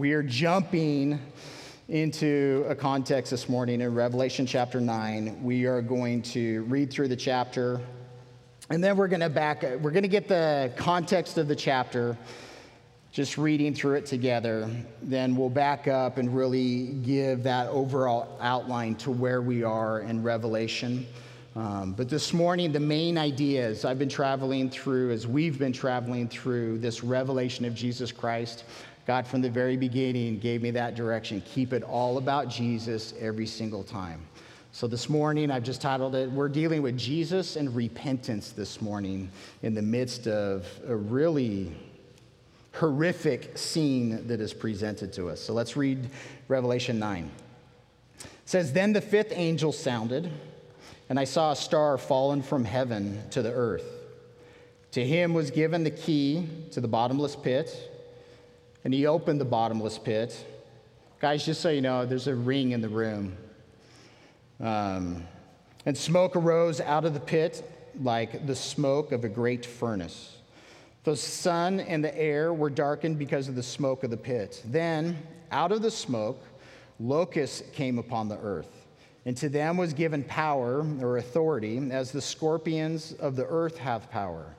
We are jumping into a context this morning in Revelation chapter 9. We are going to read through the chapter, and then we're going to back, we're going to get the context of the chapter, just reading through it together. Then we'll back up and really give that overall outline to where we are in Revelation. Um, but this morning, the main idea is I've been traveling through, as we've been traveling through this revelation of Jesus Christ. God, from the very beginning, gave me that direction. Keep it all about Jesus every single time. So this morning, I've just titled it, We're Dealing with Jesus and Repentance this morning in the midst of a really horrific scene that is presented to us. So let's read Revelation 9. It says, Then the fifth angel sounded and I saw a star fallen from heaven to the earth. To him was given the key to the bottomless pit, and he opened the bottomless pit. Guys, just so you know, there's a ring in the room. Um, and smoke arose out of the pit like the smoke of a great furnace. The sun and the air were darkened because of the smoke of the pit. Then, out of the smoke, locusts came upon the earth and to them was given power or authority, as the scorpions of the earth have power.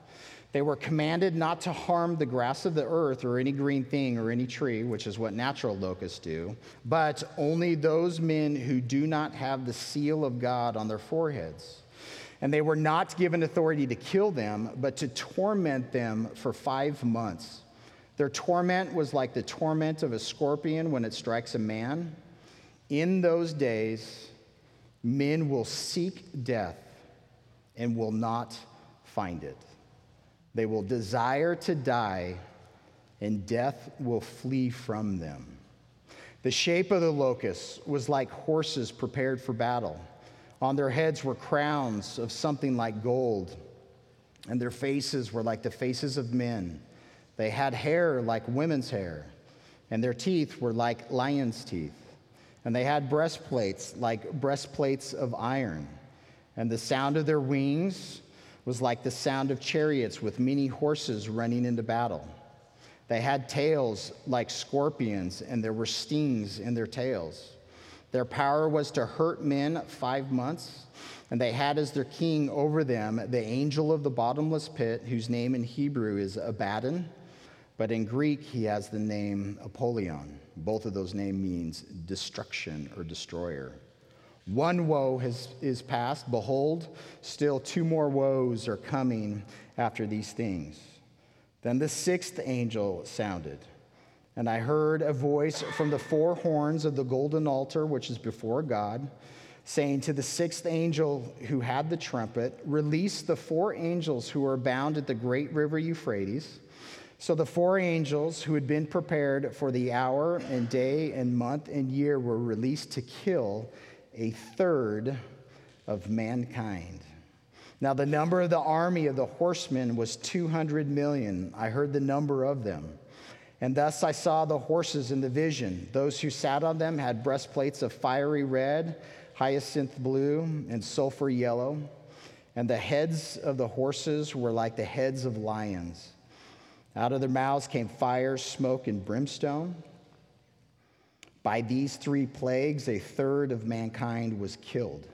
They were commanded not to harm the grass of the earth or any green thing or any tree, which is what natural locusts do, but only those men who do not have the seal of God on their foreheads. And they were not given authority to kill them, but to torment them for five months. Their torment was like the torment of a scorpion when it strikes a man. In those days, Men will seek death and will not find it. They will desire to die, and death will flee from them. The shape of the locusts was like horses prepared for battle. On their heads were crowns of something like gold, and their faces were like the faces of men. They had hair like women's hair, and their teeth were like lions' teeth. And they had breastplates like breastplates of iron. And the sound of their wings was like the sound of chariots with many horses running into battle. They had tails like scorpions, and there were stings in their tails. Their power was to hurt men five months, and they had as their king over them the angel of the bottomless pit, whose name in Hebrew is Abaddon, but in Greek he has the name Apollyon. Both of those names means destruction or destroyer. One woe has, is past. Behold, still two more woes are coming after these things. Then the sixth angel sounded, and I heard a voice from the four horns of the golden altar, which is before God, saying to the sixth angel who had the trumpet, Release the four angels who are bound at the great river Euphrates. So the four angels who had been prepared for the hour and day and month and year were released to kill a third of mankind. Now, the number of the army of the horsemen was 200 million. I heard the number of them. And thus I saw the horses in the vision. Those who sat on them had breastplates of fiery red, hyacinth blue, and sulfur yellow. And the heads of the horses were like the heads of lions. Out of their mouths came fire, smoke, and brimstone. By these three plagues, a third of mankind was killed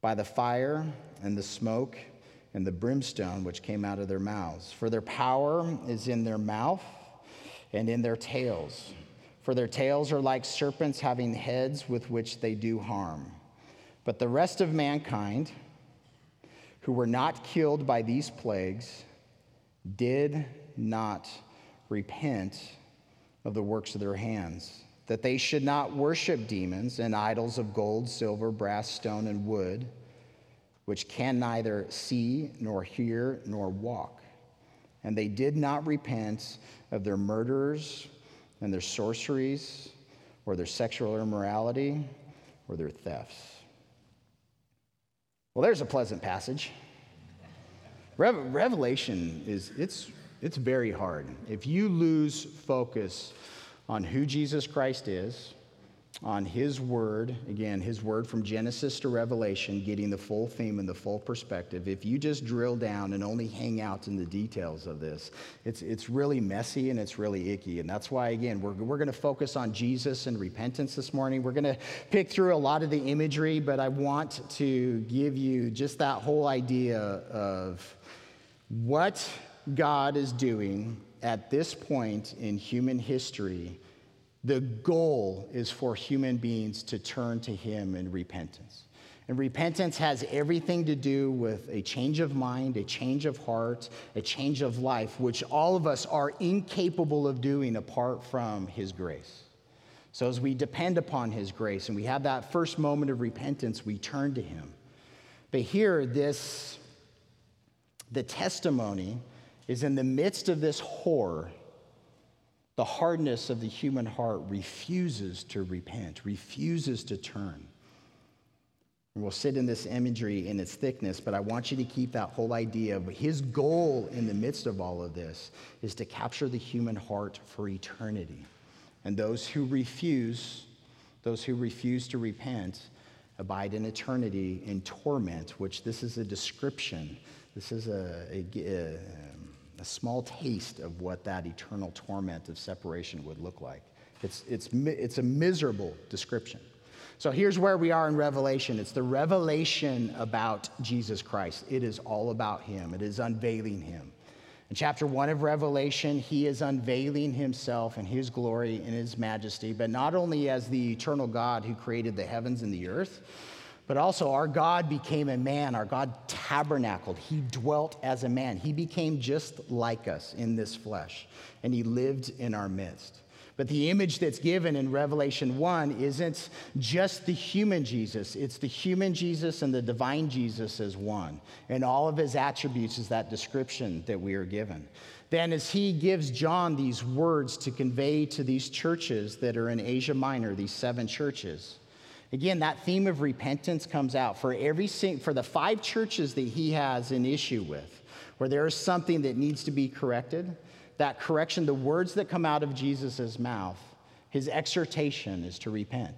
by the fire and the smoke and the brimstone which came out of their mouths. For their power is in their mouth and in their tails. For their tails are like serpents having heads with which they do harm. But the rest of mankind, who were not killed by these plagues, did not repent of the works of their hands, that they should not worship demons and idols of gold, silver, brass, stone, and wood, which can neither see, nor hear, nor walk. And they did not repent of their murders and their sorceries, or their sexual immorality, or their thefts. Well, there's a pleasant passage. Revelation is it's it's very hard. If you lose focus on who Jesus Christ is on his word, again, his word from Genesis to Revelation, getting the full theme and the full perspective. If you just drill down and only hang out in the details of this, it's, it's really messy and it's really icky. And that's why, again, we're, we're going to focus on Jesus and repentance this morning. We're going to pick through a lot of the imagery, but I want to give you just that whole idea of what God is doing at this point in human history the goal is for human beings to turn to Him in repentance. And repentance has everything to do with a change of mind, a change of heart, a change of life, which all of us are incapable of doing apart from His grace. So, as we depend upon His grace and we have that first moment of repentance, we turn to Him. But here, this, the testimony is in the midst of this horror the hardness of the human heart refuses to repent, refuses to turn. And we'll sit in this imagery in its thickness, but I want you to keep that whole idea of his goal in the midst of all of this is to capture the human heart for eternity. And those who refuse, those who refuse to repent, abide in eternity in torment, which this is a description. This is a, a, a um, a small taste of what that eternal torment of separation would look like. It's, it's, it's a miserable description. So here's where we are in Revelation it's the revelation about Jesus Christ. It is all about Him, it is unveiling Him. In chapter one of Revelation, He is unveiling Himself and His glory and His majesty, but not only as the eternal God who created the heavens and the earth but also, our God became a man. Our God tabernacled. He dwelt as a man. He became just like us in this flesh, and He lived in our midst. But the image that's given in Revelation 1 isn't just the human Jesus, it's the human Jesus and the divine Jesus as one. And all of his attributes is that description that we are given. Then, as he gives John these words to convey to these churches that are in Asia Minor, these seven churches, Again, that theme of repentance comes out for every for the five churches that he has an issue with, where there is something that needs to be corrected. That correction, the words that come out of Jesus' mouth, his exhortation is to repent.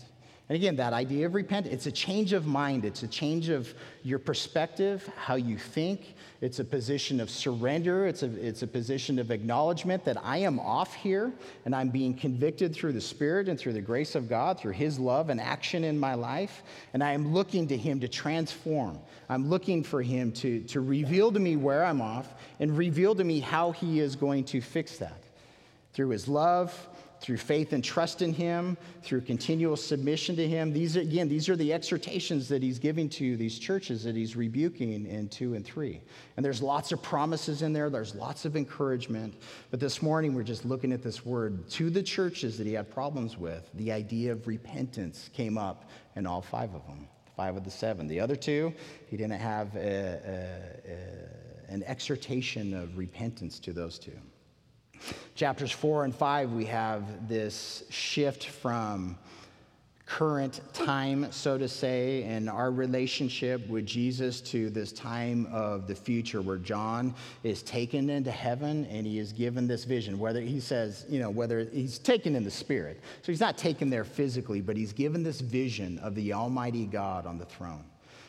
And again, that idea of repent, it's a change of mind, it's a change of your perspective, how you think. It's a position of surrender, it's a, it's a position of acknowledgement that I am off here and I'm being convicted through the Spirit and through the grace of God, through His love and action in my life. And I am looking to Him to transform. I'm looking for Him to, to reveal to me where I'm off and reveal to me how He is going to fix that through His love through faith and trust in him, through continual submission to him. These, again, these are the exhortations that he's giving to these churches that he's rebuking in two and three. And there's lots of promises in there, there's lots of encouragement. But this morning, we're just looking at this word to the churches that he had problems with. The idea of repentance came up in all five of them, five of the seven. The other two, he didn't have a, a, a, an exhortation of repentance to those two. Chapters four and five, we have this shift from current time, so to say, and our relationship with Jesus to this time of the future where John is taken into heaven and he is given this vision. Whether he says, you know, whether he's taken in the spirit. So he's not taken there physically, but he's given this vision of the Almighty God on the throne.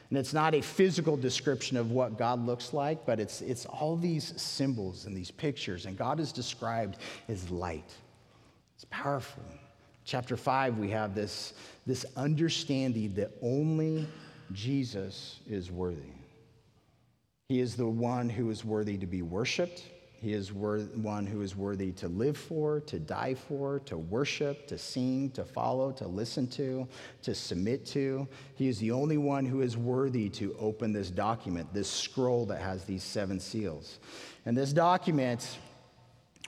And it's not a physical description of what God looks like, but it's, it's all these symbols and these pictures. And God is described as light. It's powerful. Chapter 5, we have this, this understanding that only Jesus is worthy. He is the one who is worthy to be worshiped. He is worth, one who is worthy to live for, to die for, to worship, to sing, to follow, to listen to, to submit to. He is the only one who is worthy to open this document, this scroll that has these seven seals. And this document,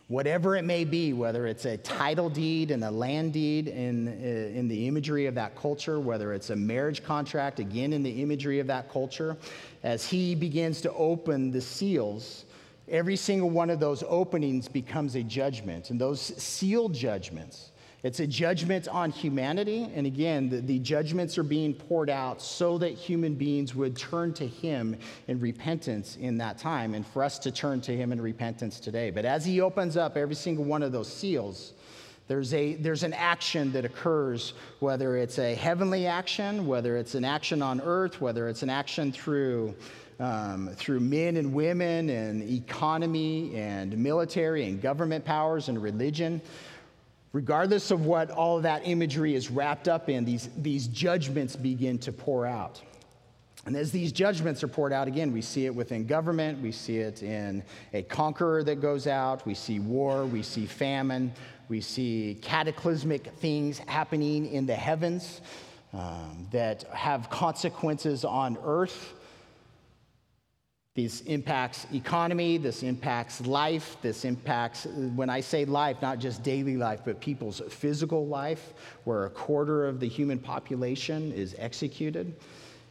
whatever it may be, whether it's a title deed and a land deed in, uh, in the imagery of that culture, whether it's a marriage contract, again in the imagery of that culture, as he begins to open the seals, every single one of those openings becomes a judgment. And those sealed judgments, it's a judgment on humanity. And again, the, the, judgments are being poured out so that human beings would turn to Him in repentance in that time, and for us to turn to Him in repentance today. But as He opens up every single one of those seals, There's, a, there's an action that occurs, whether it's a heavenly action, whether it's an action on earth, whether it's an action through, um, through men and women and economy and military and government powers and religion. Regardless of what all of that imagery is wrapped up in, these, these judgments begin to pour out. And as these judgments are poured out, again, we see it within government, we see it in a conqueror that goes out, we see war, we see famine, we see cataclysmic things happening in the heavens um, that have consequences on earth. This impacts economy, this impacts life, this impacts, when I say life, not just daily life, but people's physical life, where a quarter of the human population is executed.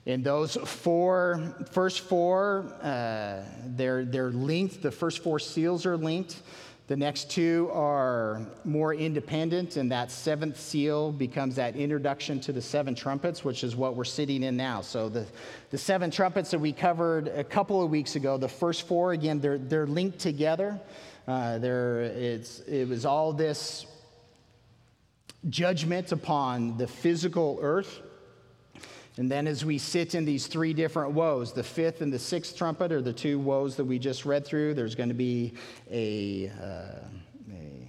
And those four, first four, uh, they're, they're linked. The first four seals are linked. The next two are more independent, and that seventh seal becomes that introduction to the seven trumpets, which is what we're sitting in now. So, the, the seven trumpets that we covered a couple of weeks ago, the first four, again, they're, they're linked together. Uh, there, it's, it was all this judgment upon the physical earth. And then, as we sit in these three different woes, the fifth and the sixth trumpet are the two woes that we just read through. There's going to be a, uh, a,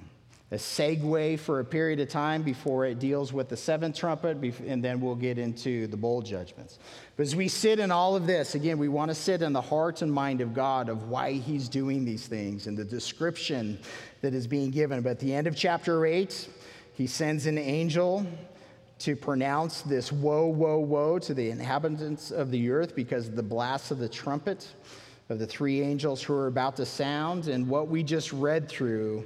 a, segue for a period of time before it deals with the seventh trumpet, and then we'll get into the bowl judgments. But as we sit in all of this, again, we want to sit in the heart and mind of God of why He's doing these things and the description that is being given. But at the end of chapter 8, He sends an angel to pronounce this woe, woe, woe to the inhabitants of the earth because of the blast of the trumpet of the three angels who are about to sound. And what we just read through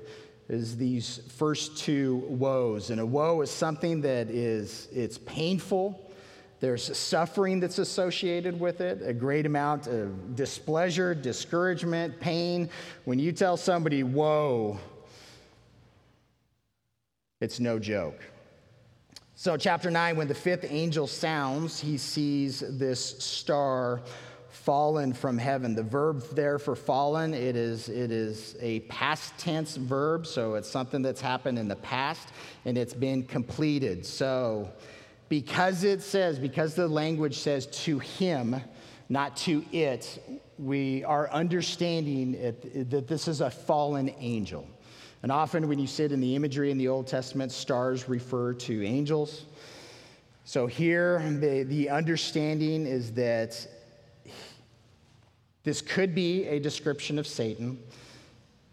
is these first two woes. And a woe is something that is it's painful. There's suffering that's associated with it, a great amount of displeasure, discouragement, pain. When you tell somebody, woe, it's no joke. So, chapter 9, when the fifth angel sounds, he sees this star fallen from heaven. The verb there for fallen, it is, it is a past tense verb, so it's something that's happened in the past and it's been completed. So, because it says, because the language says to him, not to it, we are understanding it, that this is a fallen angel. And often, when you sit in the imagery in the Old Testament, stars refer to angels. So, here, the, the understanding is that this could be a description of Satan.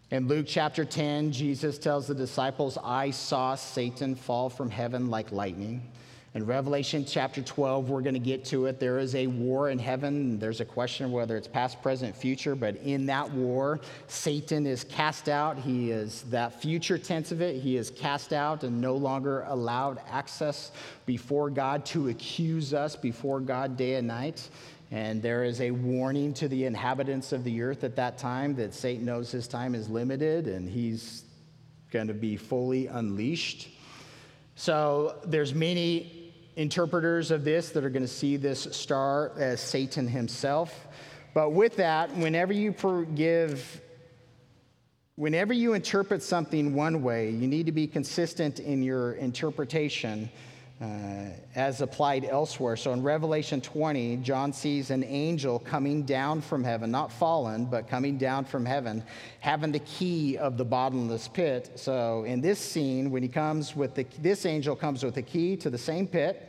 In Luke chapter 10, Jesus tells the disciples, I saw Satan fall from heaven like lightning. In Revelation chapter 12, we're going to get to it. There is a war in heaven. There's a question of whether it's past, present, future, but in that war, Satan is cast out. He is that future tense of it. He is cast out and no longer allowed access before God to accuse us before God day and night. And there is a warning to the inhabitants of the earth at that time that Satan knows his time is limited and he's going to be fully unleashed. So there's many interpreters of this that are going to see this star as Satan himself. But with that, whenever you forgive, whenever you interpret something one way, you need to be consistent in your interpretation uh, as applied elsewhere. So in Revelation 20, John sees an angel coming down from heaven, not fallen, but coming down from heaven, having the key of the bottomless pit. So in this scene, when he comes with the, this angel comes with the key to the same pit.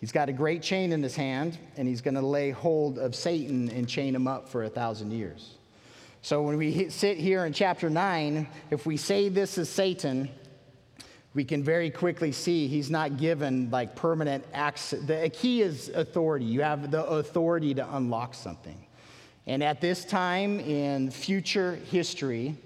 He's got a great chain in his hand, and he's going to lay hold of Satan and chain him up for a thousand years. So when we sit here in chapter 9, if we say this is Satan, we can very quickly see he's not given like permanent access. The key is authority. You have the authority to unlock something. And at this time in future history,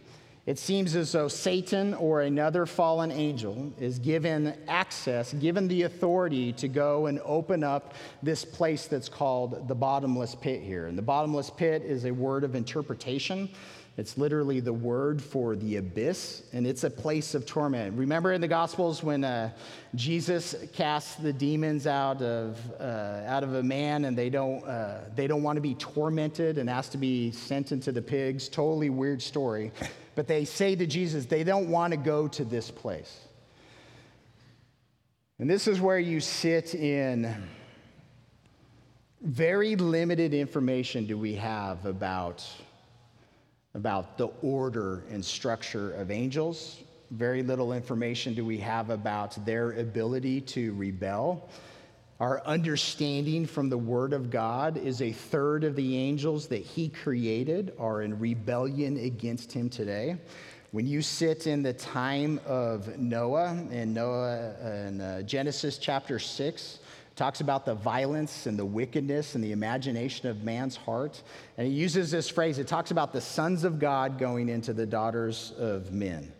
it seems as though Satan or another fallen angel is given access, given the authority to go and open up this place that's called the bottomless pit here. And the bottomless pit is a word of interpretation. It's literally the word for the abyss, and it's a place of torment. Remember in the Gospels when uh, Jesus casts the demons out of, uh, out of a man and they don't, uh, they don't want to be tormented and asked to be sent into the pigs? Totally weird story. But they say to Jesus, they don't want to go to this place. And this is where you sit in very limited information do we have about, about the order and structure of angels. Very little information do we have about their ability to rebel. Our understanding from the Word of God is a third of the angels that He created are in rebellion against Him today. When you sit in the time of Noah, in Noah in uh, Genesis chapter 6, talks about the violence and the wickedness and the imagination of man's heart. And he uses this phrase, it talks about the sons of God going into the daughters of men.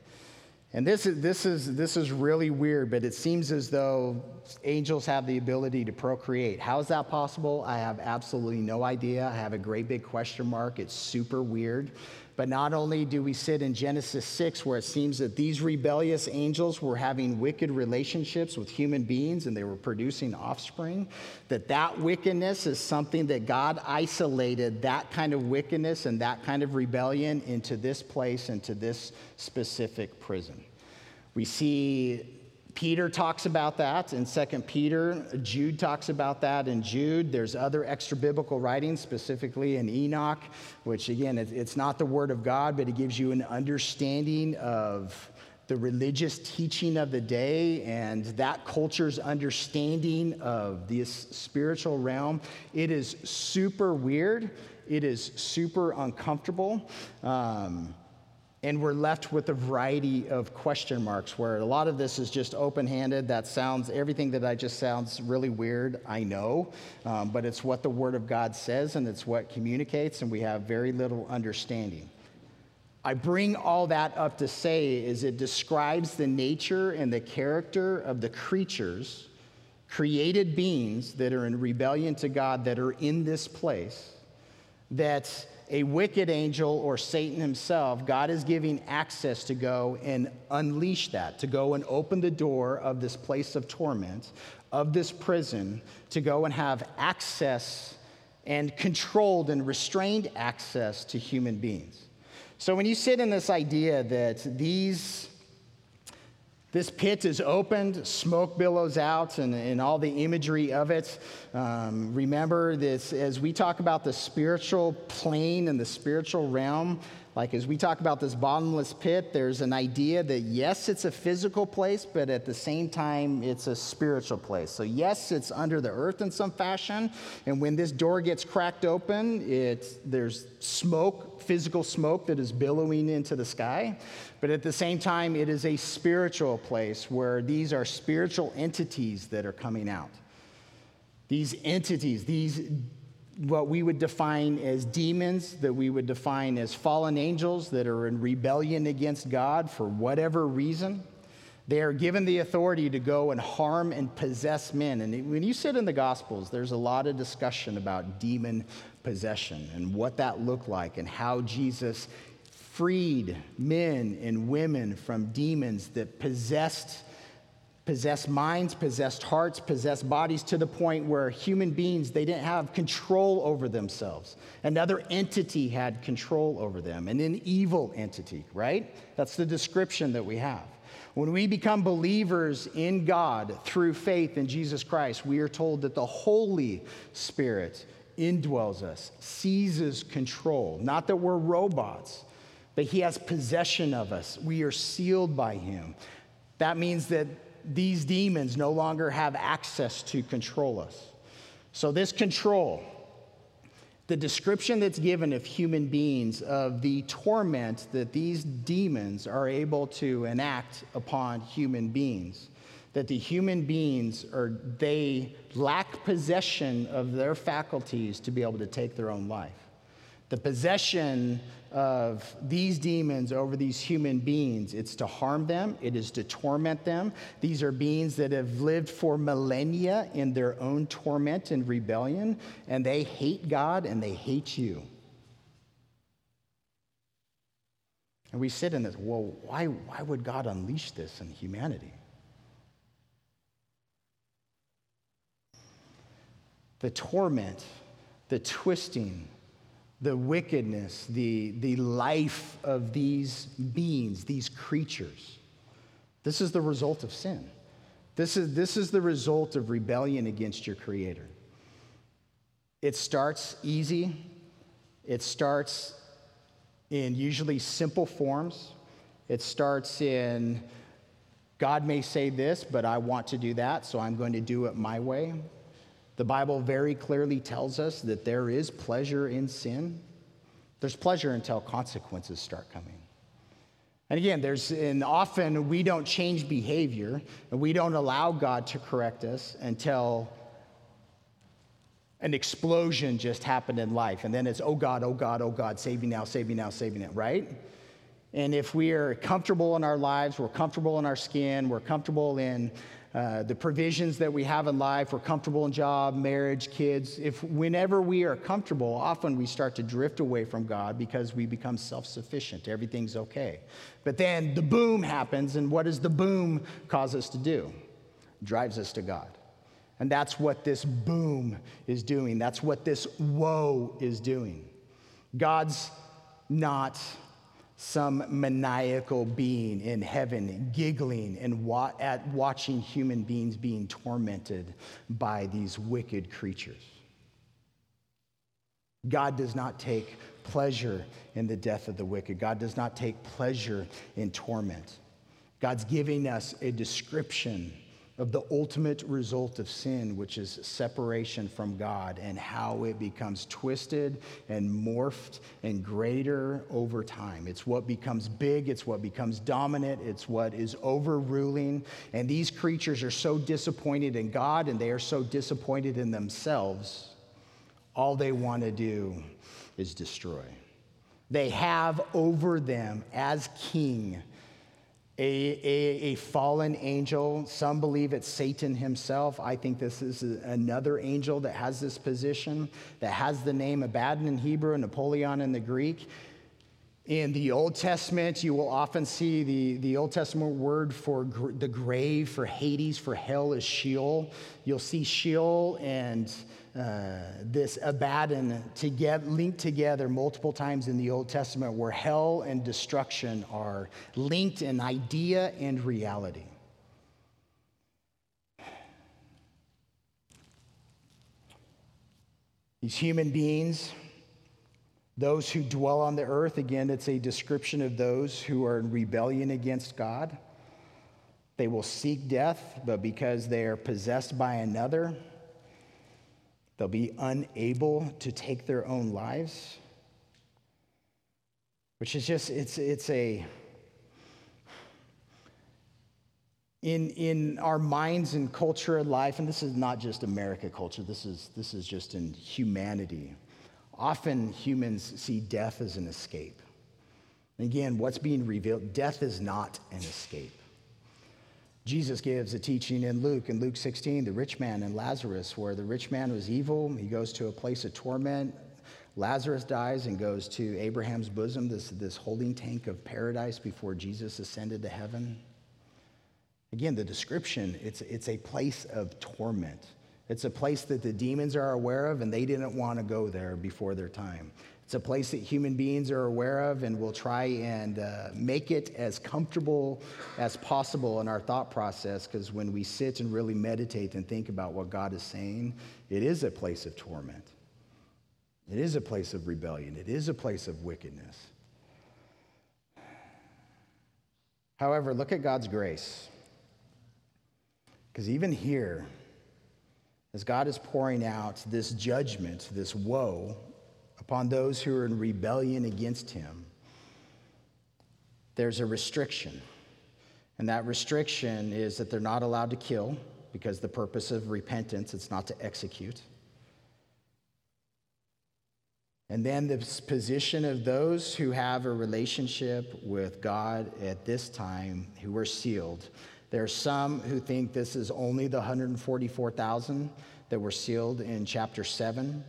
And this is, this, is, this is really weird, but it seems as though angels have the ability to procreate. How is that possible? I have absolutely no idea. I have a great big question mark. It's super weird. But not only do we sit in Genesis 6, where it seems that these rebellious angels were having wicked relationships with human beings and they were producing offspring, that that wickedness is something that God isolated that kind of wickedness and that kind of rebellion into this place, into this specific prison. We see Peter talks about that in 2 Peter. Jude talks about that in Jude. There's other extra biblical writings, specifically in Enoch, which again, it's not the word of God, but it gives you an understanding of the religious teaching of the day and that culture's understanding of this spiritual realm. It is super weird. It is super uncomfortable. Um, and we're left with a variety of question marks where a lot of this is just open handed. That sounds, everything that I just sounds really weird, I know, um, but it's what the Word of God says and it's what communicates, and we have very little understanding. I bring all that up to say is it describes the nature and the character of the creatures, created beings that are in rebellion to God that are in this place, that a wicked angel or Satan himself, God is giving access to go and unleash that, to go and open the door of this place of torment, of this prison, to go and have access and controlled and restrained access to human beings. So when you sit in this idea that these this pit is opened, smoke billows out, and, and all the imagery of it. Um, remember this as we talk about the spiritual plane and the spiritual realm, like as we talk about this bottomless pit, there's an idea that yes, it's a physical place, but at the same time, it's a spiritual place. So, yes, it's under the earth in some fashion, and when this door gets cracked open, it's, there's smoke, physical smoke that is billowing into the sky. But at the same time, it is a spiritual place where these are spiritual entities that are coming out. These entities, these what we would define as demons, that we would define as fallen angels that are in rebellion against God for whatever reason. They are given the authority to go and harm and possess men. And when you sit in the Gospels, there's a lot of discussion about demon possession and what that looked like and how Jesus freed men and women from demons that possessed possessed minds possessed hearts possessed bodies to the point where human beings they didn't have control over themselves another entity had control over them and an evil entity right that's the description that we have when we become believers in god through faith in jesus christ we are told that the holy spirit indwells us seizes control not that we're robots but he has possession of us. We are sealed by him. That means that these demons no longer have access to control us. So, this control, the description that's given of human beings, of the torment that these demons are able to enact upon human beings, that the human beings are, they lack possession of their faculties to be able to take their own life. The possession of these demons over these human beings. It's to harm them, it is to torment them. These are beings that have lived for millennia in their own torment and rebellion, and they hate God and they hate you. And we sit in this, well, why, why would God unleash this in humanity? The torment, the twisting, the wickedness, the, the life of these beings, these creatures. This is the result of sin. This is, this is the result of rebellion against your Creator. It starts easy, it starts in usually simple forms. It starts in God may say this, but I want to do that, so I'm going to do it my way. The Bible very clearly tells us that there is pleasure in sin. There's pleasure until consequences start coming. And again, there's, and often we don't change behavior and we don't allow God to correct us until an explosion just happened in life. And then it's, oh God, oh God, oh God, save me now, save me now, save me now, right? And if we are comfortable in our lives, we're comfortable in our skin, we're comfortable in uh, the provisions that we have in life, we're comfortable in job, marriage, kids. If whenever we are comfortable, often we start to drift away from God because we become self sufficient. Everything's okay. But then the boom happens, and what does the boom cause us to do? drives us to God. And that's what this boom is doing. That's what this woe is doing. God's not some maniacal being in heaven giggling and wa- at watching human beings being tormented by these wicked creatures. God does not take pleasure in the death of the wicked. God does not take pleasure in torment. God's giving us a description of the ultimate result of sin, which is separation from God, and how it becomes twisted and morphed and greater over time. It's what becomes big, it's what becomes dominant, it's what is overruling. And these creatures are so disappointed in God and they are so disappointed in themselves, all they want to do is destroy. They have over them as king a, a, a, fallen angel. Some believe it's Satan himself. I think this is another angel that has this position, that has the name Abaddon in Hebrew and Apollyon in the Greek. In the Old Testament, you will often see the, the Old Testament word for gr- the grave, for Hades, for hell is Sheol. You'll see Sheol and uh, this Abaddon to get, linked together multiple times in the Old Testament, where hell and destruction are linked in idea and reality. These human beings, those who dwell on the earth, again, it's a description of those who are in rebellion against God. They will seek death, but because they are possessed by another, They'll be unable to take their own lives, which is just, it's, it's a, in, in our minds and culture and life, and this is not just America culture, this is, this is just in humanity. Often humans see death as an escape. Again, what's being revealed? Death is not an escape. Jesus gives a teaching in Luke, in Luke 16, the rich man and Lazarus, where the rich man was evil. He goes to a place of torment. Lazarus dies and goes to Abraham's bosom, this, this holding tank of paradise before Jesus ascended to heaven. Again, the description, it's, it's a place of torment. It's a place that the demons are aware of, and they didn't want to go there before their time. It's a place that human beings are aware of and will try and uh, make it as comfortable as possible in our thought process because when we sit and really meditate and think about what God is saying, it is a place of torment. It is a place of rebellion. It is a place of wickedness. However, look at God's grace. Because even here, as God is pouring out this judgment, this woe upon those who are in rebellion against him, there's a restriction. And that restriction is that they're not allowed to kill because the purpose of repentance it's not to execute. And then the position of those who have a relationship with God at this time who are sealed. There are some who think this is only the 144,000 that were sealed in chapter 7.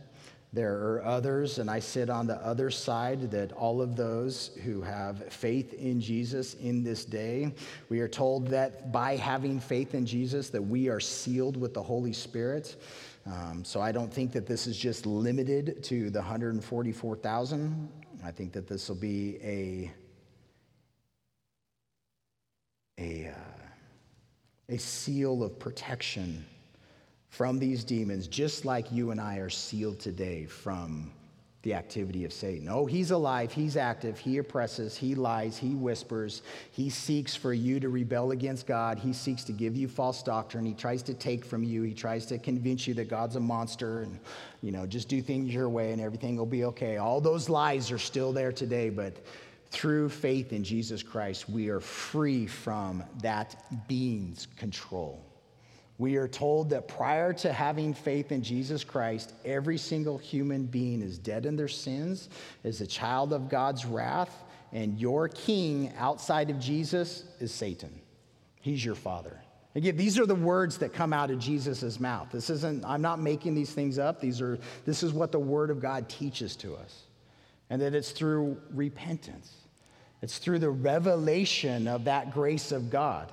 There are others, and I sit on the other side, that all of those who have faith in Jesus in this day, we are told that by having faith in Jesus, that we are sealed with the Holy Spirit. Um, so I don't think that this is just limited to the 144,000. I think that this will be a a, uh, a seal of protection from these demons, just like you and I are sealed today from the activity of Satan. Oh, he's alive, he's active, he oppresses, he lies, he whispers, he seeks for you to rebel against God, he seeks to give you false doctrine, he tries to take from you, he tries to convince you that God's a monster and, you know, just do things your way and everything will be okay. All those lies are still there today, but through faith in Jesus Christ, we are free from that being's control. We are told that prior to having faith in Jesus Christ, every single human being is dead in their sins, is a child of God's wrath, and your king outside of Jesus is Satan. He's your father. Again, these are the words that come out of Jesus' mouth. This isn't, I'm not making these things up. These are, this is what the Word of God teaches to us. And that it's through repentance, it's through the revelation of that grace of God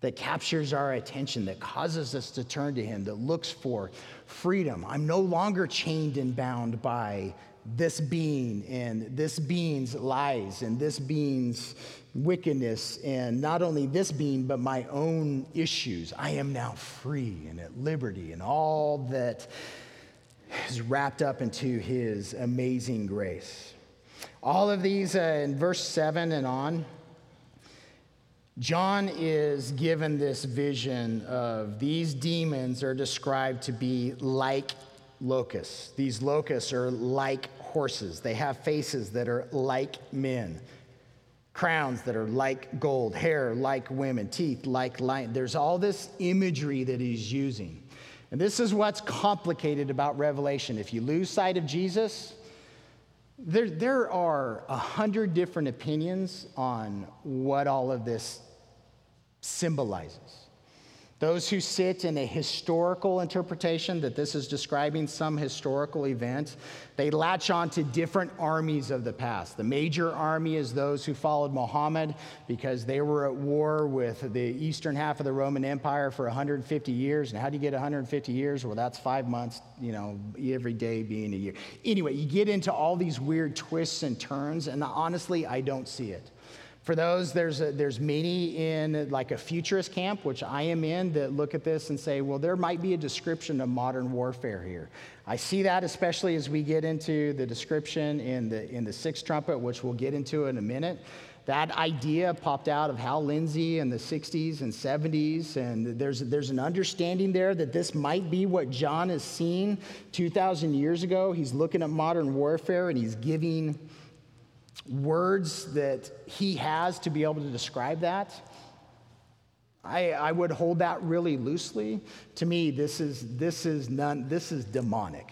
that captures our attention, that causes us to turn to Him, that looks for freedom. I'm no longer chained and bound by this being and this being's lies and this being's wickedness, and not only this being, but my own issues. I am now free and at liberty, and all that is wrapped up into His amazing grace. All of these uh, in verse 7 and on John is given this vision of these demons are described to be like locusts. These locusts are like horses, they have faces that are like men. Crowns that are like gold, hair like women, teeth like lion. There's all this imagery that he's using. And this is what's complicated about Revelation. If you lose sight of Jesus, there, there are a hundred different opinions on what all of this symbolizes. Those who sit in a historical interpretation that this is describing some historical event, they latch on to different armies of the past. The major army is those who followed Muhammad because they were at war with the eastern half of the Roman Empire for 150 years. And how do you get 150 years? Well, that's five months, you know, every day being a year. Anyway, you get into all these weird twists and turns, and honestly, I don't see it. For those, there's, a, there's many in like a futurist camp, which I am in, that look at this and say, well, there might be a description of modern warfare here. I see that especially as we get into the description in the, in the sixth trumpet, which we'll get into in a minute. That idea popped out of Hal Lindsey in the 60s and 70s, and there's, there's an understanding there that this might be what John has seen 2,000 years ago. He's looking at modern warfare and he's giving words that he has to be able to describe that. I, I would hold that really loosely. To me, this is, this is none, this is demonic.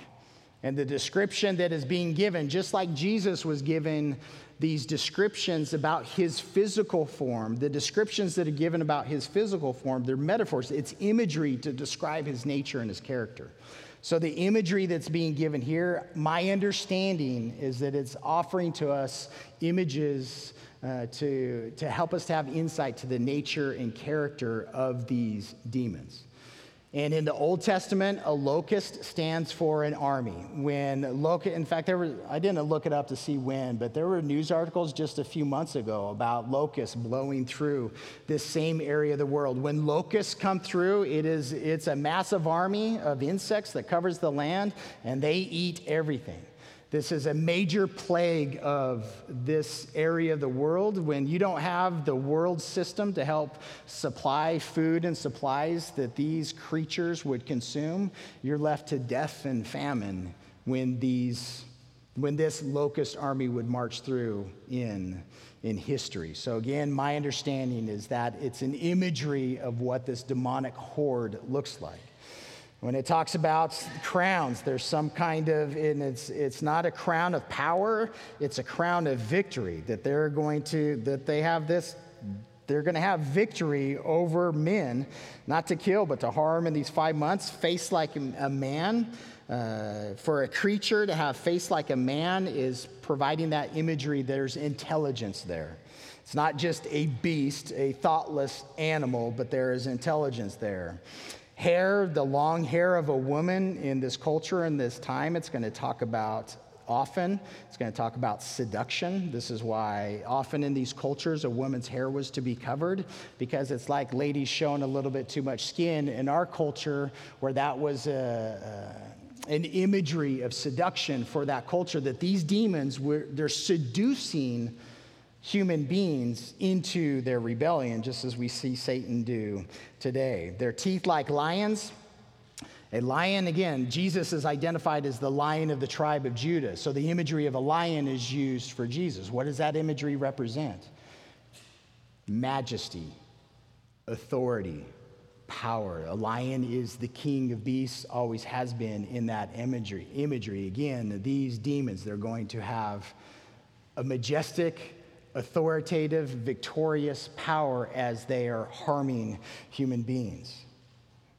And the description that is being given, just like Jesus was given these descriptions about his physical form, the descriptions that are given about his physical form, they're metaphors. It's imagery to describe his nature and his character. So, the imagery that's being given here, my understanding is that it's offering to us images uh, to, to help us to have insight to the nature and character of these demons. And in the Old Testament, a locust stands for an army. When locust, in fact, there were, I didn't look it up to see when, but there were news articles just a few months ago about locusts blowing through this same area of the world. When locusts come through, it is, it's a massive army of insects that covers the land, and they eat everything. This is a major plague of this area of the world. When you don't have the world system to help supply food and supplies that these creatures would consume, you're left to death and famine when, these, when this locust army would march through in, in history. So, again, my understanding is that it's an imagery of what this demonic horde looks like. When it talks about crowns, there's some kind of, and it's, it's not a crown of power, it's a crown of victory that they're going to, that they have this, they're going to have victory over men, not to kill, but to harm in these five months, face like a man. Uh, for a creature to have face like a man is providing that imagery, there's intelligence there. It's not just a beast, a thoughtless animal, but there is intelligence there hair, the long hair of a woman in this culture and this time. It's going to talk about often. It's going to talk about seduction. This is why often in these cultures a woman's hair was to be covered because it's like ladies showing a little bit too much skin. In our culture, where that was a, a an imagery of seduction for that culture that these demons were they're seducing human beings into their rebellion just as we see Satan do today. Their teeth like lions, a lion, again, Jesus is identified as the lion of the tribe of Judah. So the imagery of a lion is used for Jesus. What does that imagery represent? Majesty, authority, power. A lion is the king of beasts, always has been in that imagery. Imagery, again, these demons, they're going to have a majestic, authoritative, victorious power as they are harming human beings.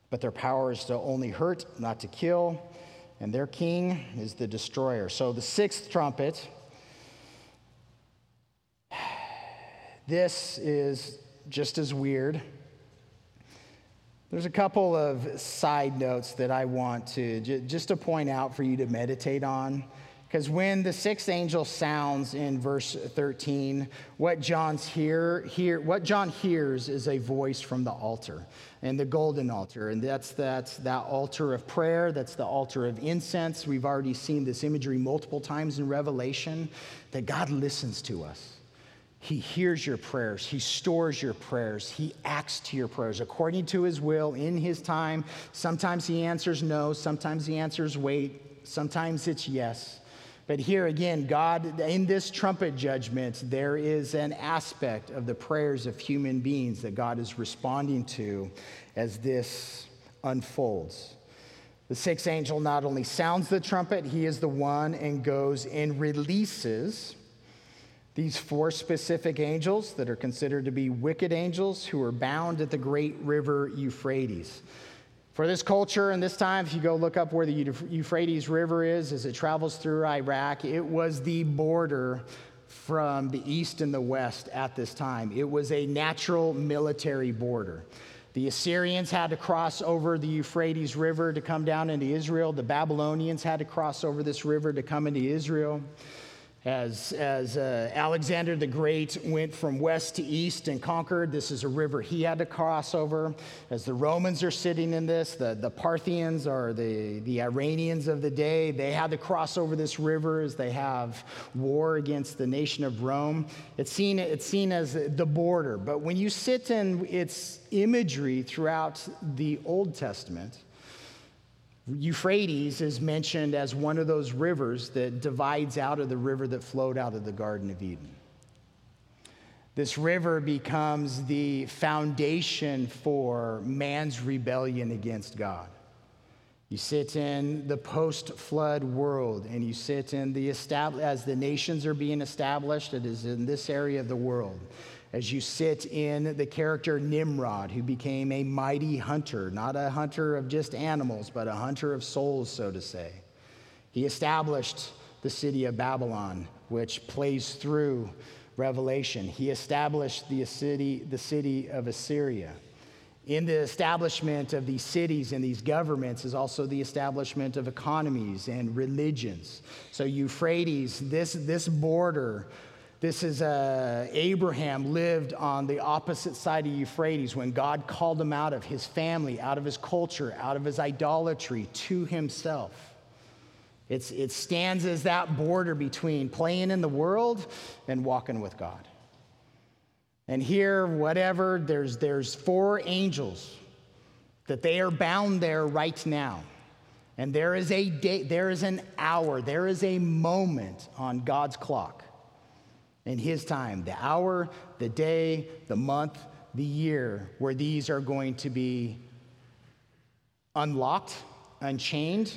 But their power is to only hurt, not to kill. And their king is the destroyer. So the sixth trumpet, this is just as weird. There's a couple of side notes that I want to just to point out for you to meditate on. Because when the sixth angel sounds in verse 13, what John's hear, hear, what John hears is a voice from the altar and the golden altar. And that's, that's that altar of prayer, that's the altar of incense. We've already seen this imagery multiple times in Revelation that God listens to us. He hears your prayers. He stores your prayers. He acts to your prayers according to his will in his time. Sometimes he answers no, sometimes he answers wait, sometimes it's yes. But here again, God, in this trumpet judgment, there is an aspect of the prayers of human beings that God is responding to as this unfolds. The sixth angel not only sounds the trumpet, he is the one and goes and releases these four specific angels that are considered to be wicked angels who are bound at the great river Euphrates. For this culture and this time, if you go look up where the Euphrates River is as it travels through Iraq, it was the border from the east and the west at this time. It was a natural military border. The Assyrians had to cross over the Euphrates River to come down into Israel. The Babylonians had to cross over this river to come into Israel. As, as uh, Alexander the Great went from west to east and conquered, this is a river he had to cross over. As the Romans are sitting in this, the, the Parthians are the, the Iranians of the day. They had to cross over this river as they have war against the nation of Rome. It's seen, it's seen as the border. But when you sit in its imagery throughout the Old Testament, Euphrates is mentioned as one of those rivers that divides out of the river that flowed out of the Garden of Eden. This river becomes the foundation for man's rebellion against God. You sit in the post flood world and you sit in the established, as the nations are being established, it is in this area of the world as you sit in the character Nimrod, who became a mighty hunter, not a hunter of just animals, but a hunter of souls, so to say. He established the city of Babylon, which plays through Revelation. He established the city, the city of Assyria. In the establishment of these cities and these governments is also the establishment of economies and religions. So, Euphrates, this, this border this is uh, Abraham lived on the opposite side of Euphrates when God called him out of his family, out of his culture, out of his idolatry to himself. It's, it stands as that border between playing in the world and walking with God. And here, whatever, there's, there's four angels that they are bound there right now. And there is a day, there is an hour, there is a moment on God's clock in His time, the hour, the day, the month, the year, where these are going to be unlocked, unchained,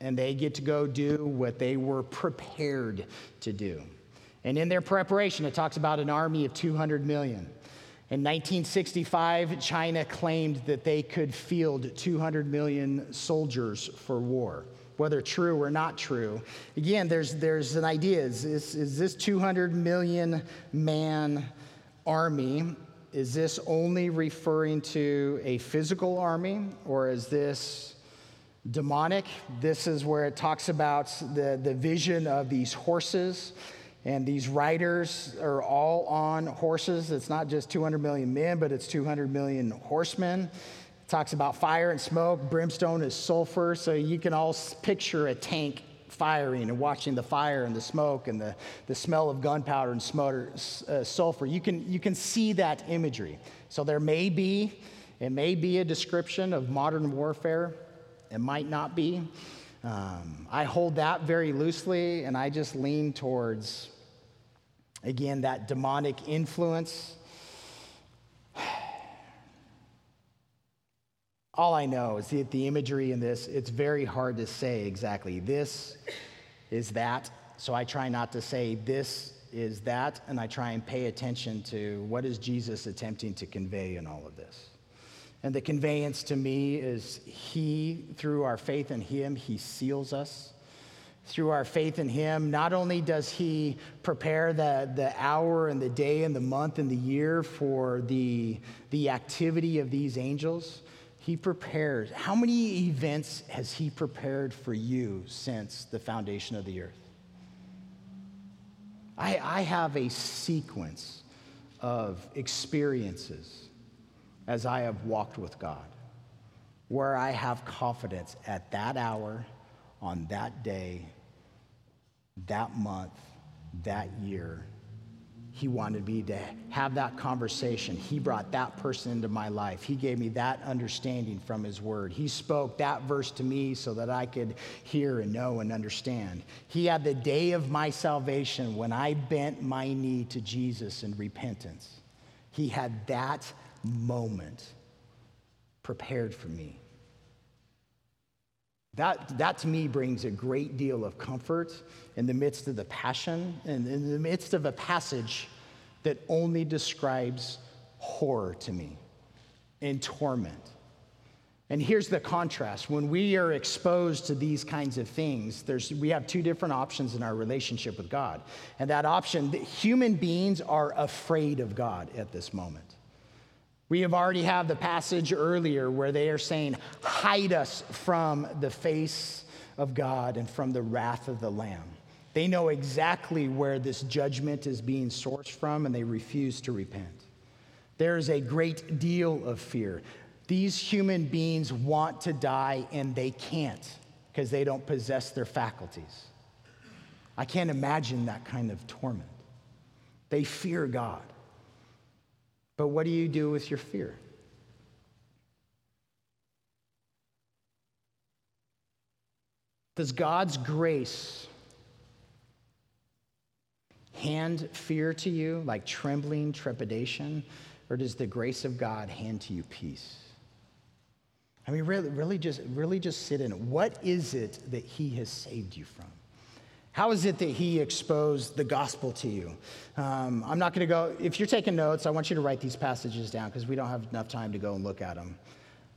and they get to go do what they were prepared to do. And in their preparation, it talks about an army of 200 million. In 1965, China claimed that they could field 200 million soldiers for war whether true or not true. Again, there's, there's an idea is this, is this 200 million man army, is this only referring to a physical army, or is this demonic. This is where it talks about the, the vision of these horses. And these riders are all on horses. It's not just 200 million men, but it's 200 million horsemen. It talks about fire and smoke. Brimstone is sulfur. So you can all picture a tank firing and watching the fire and the smoke and the, the smell of gunpowder and smoker, uh, sulfur. You can, you can see that imagery. So there may be, it may be a description of modern warfare. It might not be. Um, I hold that very loosely, and I just lean towards, again, that demonic influence. All I know is that the imagery in this, it's very hard to say exactly this is that. So I try not to say this is that, and I try and pay attention to what is Jesus attempting to convey in all of this. And the conveyance to me is He, through our faith in Him, He seals us. Through our faith in Him, not only does He prepare the, the hour and the day and the month and the year for the, the activity of these angels, He prepares. How many events has He prepared for you since the foundation of the earth? I, I have a sequence of experiences as I have walked with God, where I have confidence at that hour, on that day, that month, that year. He wanted me to have that conversation. He brought that person into my life. He gave me that understanding from His Word. He spoke that verse to me so that I could hear and know and understand. He had the day of my salvation when I bent my knee to Jesus in repentance. He had that moment prepared for me. That, that to me brings a great deal of comfort in the midst of the passion and in the midst of a passage that only describes horror to me and torment. And here's the contrast. When we are exposed to these kinds of things, there's, we have two different options in our relationship with God. And that option, human beings are afraid of God at this moment. We have already had the passage earlier where they are saying, Hide us from the face of God and from the wrath of the Lamb. They know exactly where this judgment is being sourced from and they refuse to repent. There is a great deal of fear. These human beings want to die and they can't because they don't possess their faculties. I can't imagine that kind of torment. They fear God. But what do you do with your fear? Does God's grace hand fear to you, like trembling, trepidation, or does the grace of God hand to you peace? I mean, really, really just, really just sit in it. What is it that He has saved you from? How is it that he exposed the gospel to you? Um, I'm not going to go, if you're taking notes, I want you to write these passages down because we don't have enough time to go and look at them.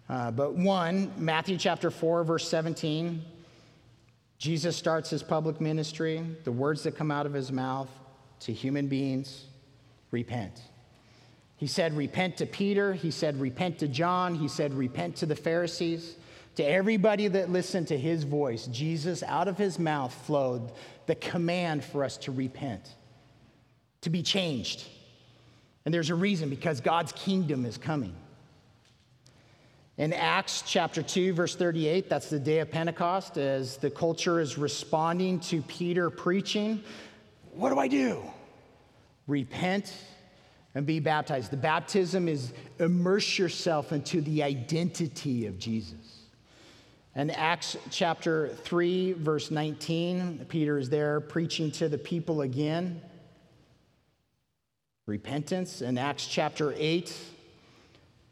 Uh, but one, Matthew chapter 4, verse 17, Jesus starts his public ministry. The words that come out of his mouth to human beings repent. He said, Repent to Peter. He said, Repent to John. He said, Repent to the Pharisees. To everybody that listened to his voice, Jesus, out of his mouth flowed the command for us to repent, to be changed. And there's a reason because God's kingdom is coming. In Acts chapter 2, verse 38, that's the day of Pentecost, as the culture is responding to Peter preaching. What do I do? Repent and be baptized. The baptism is immerse yourself into the identity of Jesus. In Acts chapter 3, verse 19, Peter is there preaching to the people again. Repentance. In Acts chapter 8,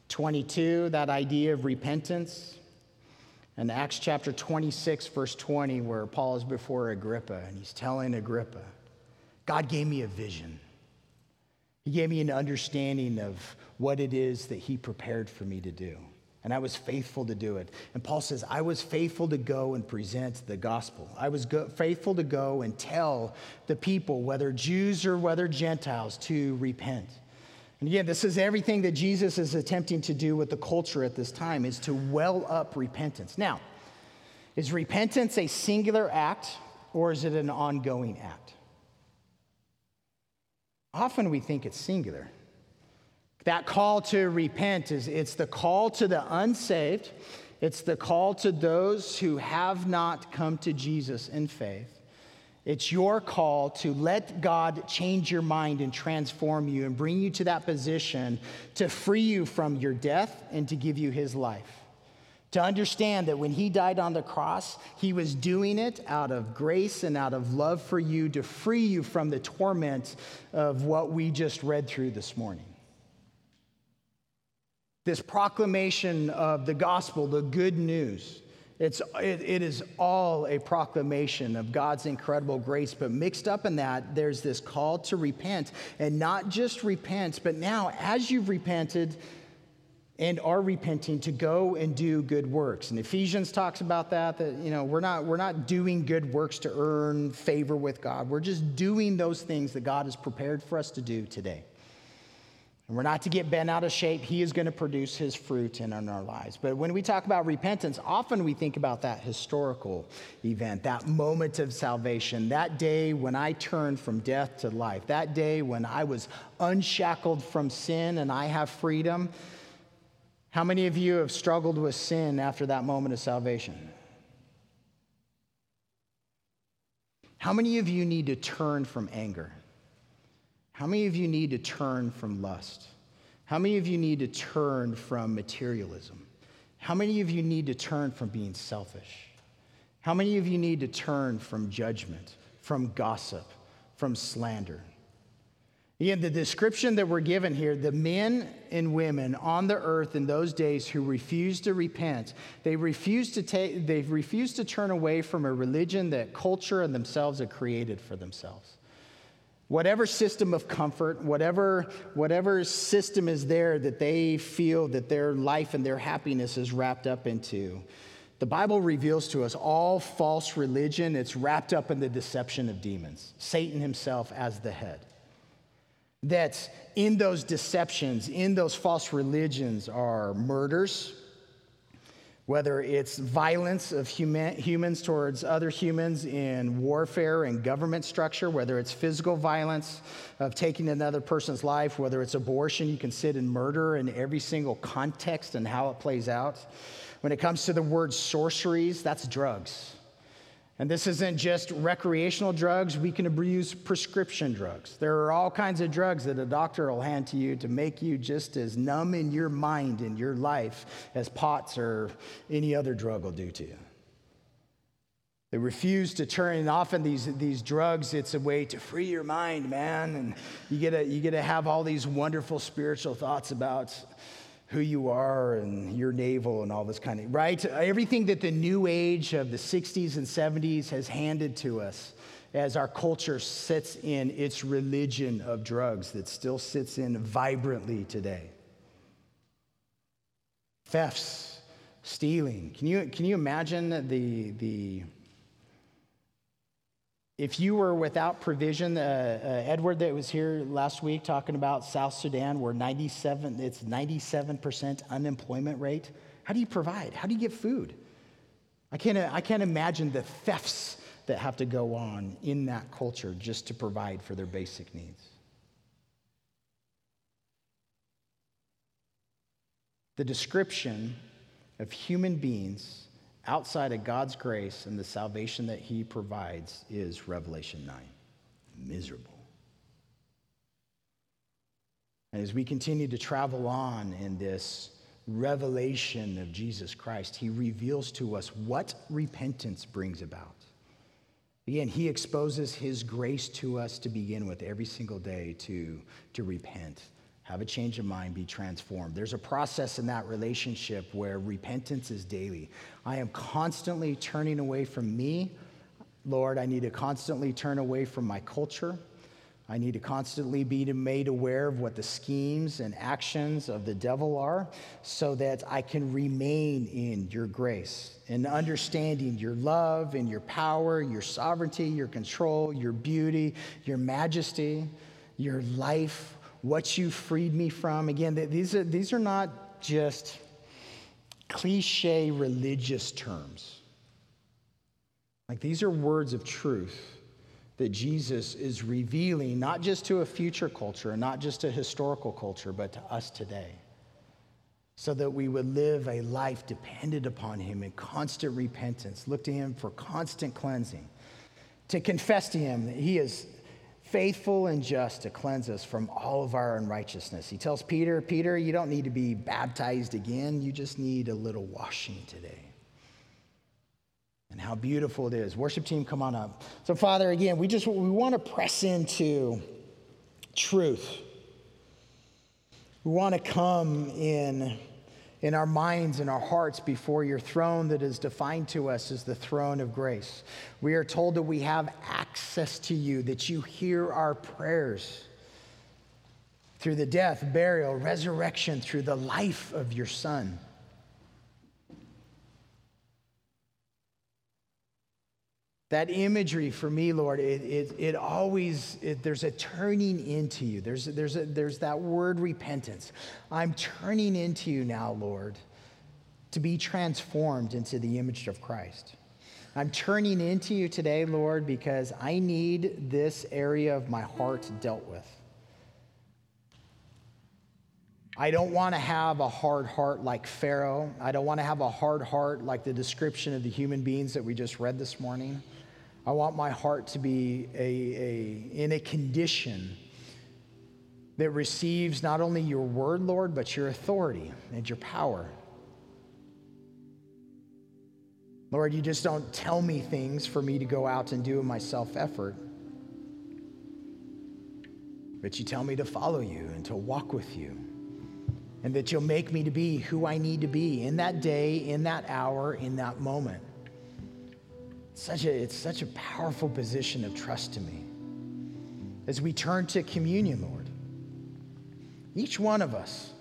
22, that idea of repentance. In Acts chapter 26, verse 20, where Paul is before Agrippa and he's telling Agrippa, God gave me a vision. He gave me an understanding of what it is that he prepared for me to do and I was faithful to do it. And Paul says, I was faithful to go and present the gospel. I was go- faithful to go and tell the people, whether Jews or whether Gentiles, to repent. And again, this is everything that Jesus is attempting to do with the culture at this time, is to well up repentance. Now, Is repentance a singular act or is it an ongoing act? Often we think it's singular. That call to repent is it's the call to the unsaved. It's the call to those who have not come to Jesus in faith. It's your call to let God change your mind and transform you and bring you to that position to free you from your death and to give you his life. To understand that when he died on the cross, he was doing it out of grace and out of love for you to free you from the torment of what we just read through this morning. This proclamation of the gospel, the good news, it's, it, it is all a proclamation of God's incredible grace, but mixed up in that, there's this call to repent. And not just repent, but now, as you've repented and are repenting, to go and do good works. And Ephesians talks about that, that, you know, we're not, we're not doing good works to earn favor with God. We're just doing those things that God has prepared for us to do today. And we're not to get bent out of shape. He is going to produce his fruit in our lives. But when we talk about repentance, often we think about that historical event, that moment of salvation, that day when I turned from death to life, that day when I was unshackled from sin and I have freedom. How many of you have struggled with sin after that moment of salvation? How many of you need to turn from anger? How many of you need to turn from lust? How many of you need to turn from materialism? How many of you need to turn from being selfish? How many of you need to turn from judgment, from gossip, from slander? Again, the description that we're given here, the men and women on the earth in those days who refused to repent, they refused to take, they refused to turn away from a religion that culture and themselves had created for themselves. Whatever system of comfort, whatever, whatever system is there that they feel that their life and their happiness is wrapped up into, the Bible reveals to us all false religion, it's wrapped up in the deception of demons, Satan himself as the head. That in those deceptions, in those false religions, are murders, whether it's violence of human, humans towards other humans in warfare and government structure, whether it's physical violence of taking another person's life, whether it's abortion, you can sit in murder in every single context and how it plays out. When it comes to the word sorceries, that's drugs. And this isn't just recreational drugs, we can abuse prescription drugs. There are all kinds of drugs that a doctor will hand to you to make you just as numb in your mind and your life as pots or any other drug will do to you. They refuse to turn, off and these, these drugs, it's a way to free your mind, man. And you get, to, you get to have all these wonderful spiritual thoughts about who you are and your navel and all this kind of right? Everything that the new age of the 60s and 70s has handed to us as our culture sits in its religion of drugs that still sits in vibrantly today. Thefts stealing. Can you, can you imagine the, the if you were without provision, uh, uh, Edward that was here last week talking about South Sudan, where 97, it's 97% unemployment rate. How do you provide? How do you get food? I can't, I can't imagine the thefts that have to go on in that culture just to provide for their basic needs. The description of human beings outside of God's grace and the salvation that He provides is Revelation 9 miserable. And as we continue to travel on in this revelation of Jesus Christ, He reveals to us what repentance brings about. Again, He exposes His grace to us to begin with every single day to, to repent have a change of mind, be transformed. There's a process in that relationship where repentance is daily. I am constantly turning away from me. Lord, I need to constantly turn away from my culture. I need to constantly be made aware of what the schemes and actions of the devil are so that I can remain in your grace and understanding your love and your power, your sovereignty, your control, your beauty, your majesty, your life what you freed me from. Again, these are, these are not just cliche religious terms. Like these are words of truth that Jesus is revealing, not just to a future culture, not just a historical culture, but to us today. So that we would live a life dependent upon Him in constant repentance, look to Him for constant cleansing, to confess to Him that He is faithful and just to cleanse us from all of our unrighteousness. He tells Peter, Peter, you don't need to be baptized again, you just need a little washing today and how beautiful it is. Worship team, come on up. So, Father, again, we just we want to press into truth. We want to come in in our minds and our hearts before your throne that is defined to us as the throne of grace. We are told that we have access to you, that you hear our prayers through the death, burial, resurrection, through the life of your Son. That imagery for me, Lord, it, it, it always, it, there's a turning into you. There's, there's, a, there's that word repentance. I'm turning into you now, Lord, to be transformed into the image of Christ. I'm turning into you today, Lord, because I need this area of my heart dealt with. I don't want to have a hard heart like Pharaoh. I don't want to have a hard heart like the description of the human beings that we just read this morning. I want my heart to be a, a, in a condition that receives not only your word, Lord, but your authority and your power. Lord, you just don't tell me things for me to go out and do in my self effort, but you tell me to follow you and to walk with you, and that you'll make me to be who I need to be in that day, in that hour, in that moment such a, it's such a powerful position of trust to me. As we turn to communion, Lord, each one of us,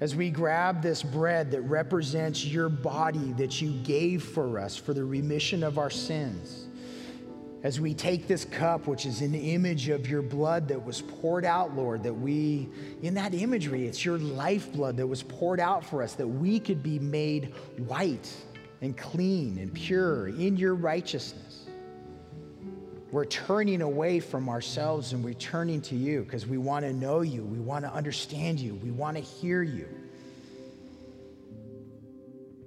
as we grab this bread that represents your body that you gave for us for the remission of our sins, as we take this cup, which is an image of your blood that was poured out, Lord, that we, in that imagery, it's your lifeblood that was poured out for us, that we could be made white and clean and pure in your righteousness. We're turning away from ourselves and we're turning to you because we want to know you. We want to understand you. We want to hear you.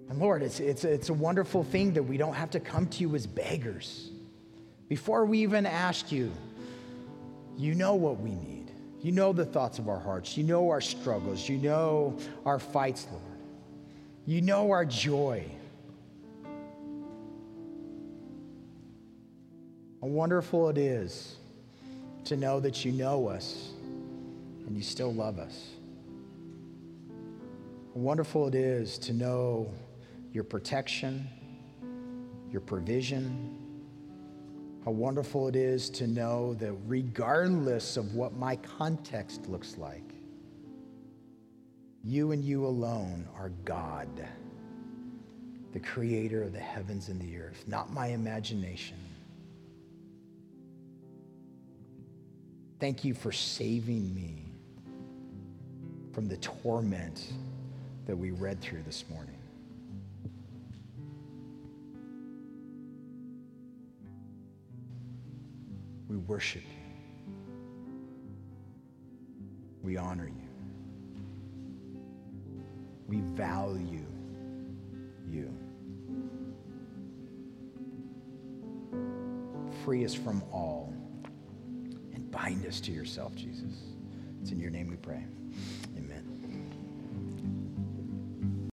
And Lord, it's, it's, it's a wonderful thing that we don't have to come to you as beggars. Before we even ask you, you know what we need. You know the thoughts of our hearts. You know our struggles. You know our fights, Lord. You know our joy. How wonderful it is to know that you know us and you still love us. How wonderful it is to know your protection, your provision. How wonderful it is to know that regardless of what my context looks like, you and you alone are God, the creator of the heavens and the earth, not my imagination. Thank you for saving me from the torment that we read through this morning. We worship you. We honor you. We value you. Free us from all bind us to yourself, Jesus. It's in your name we pray.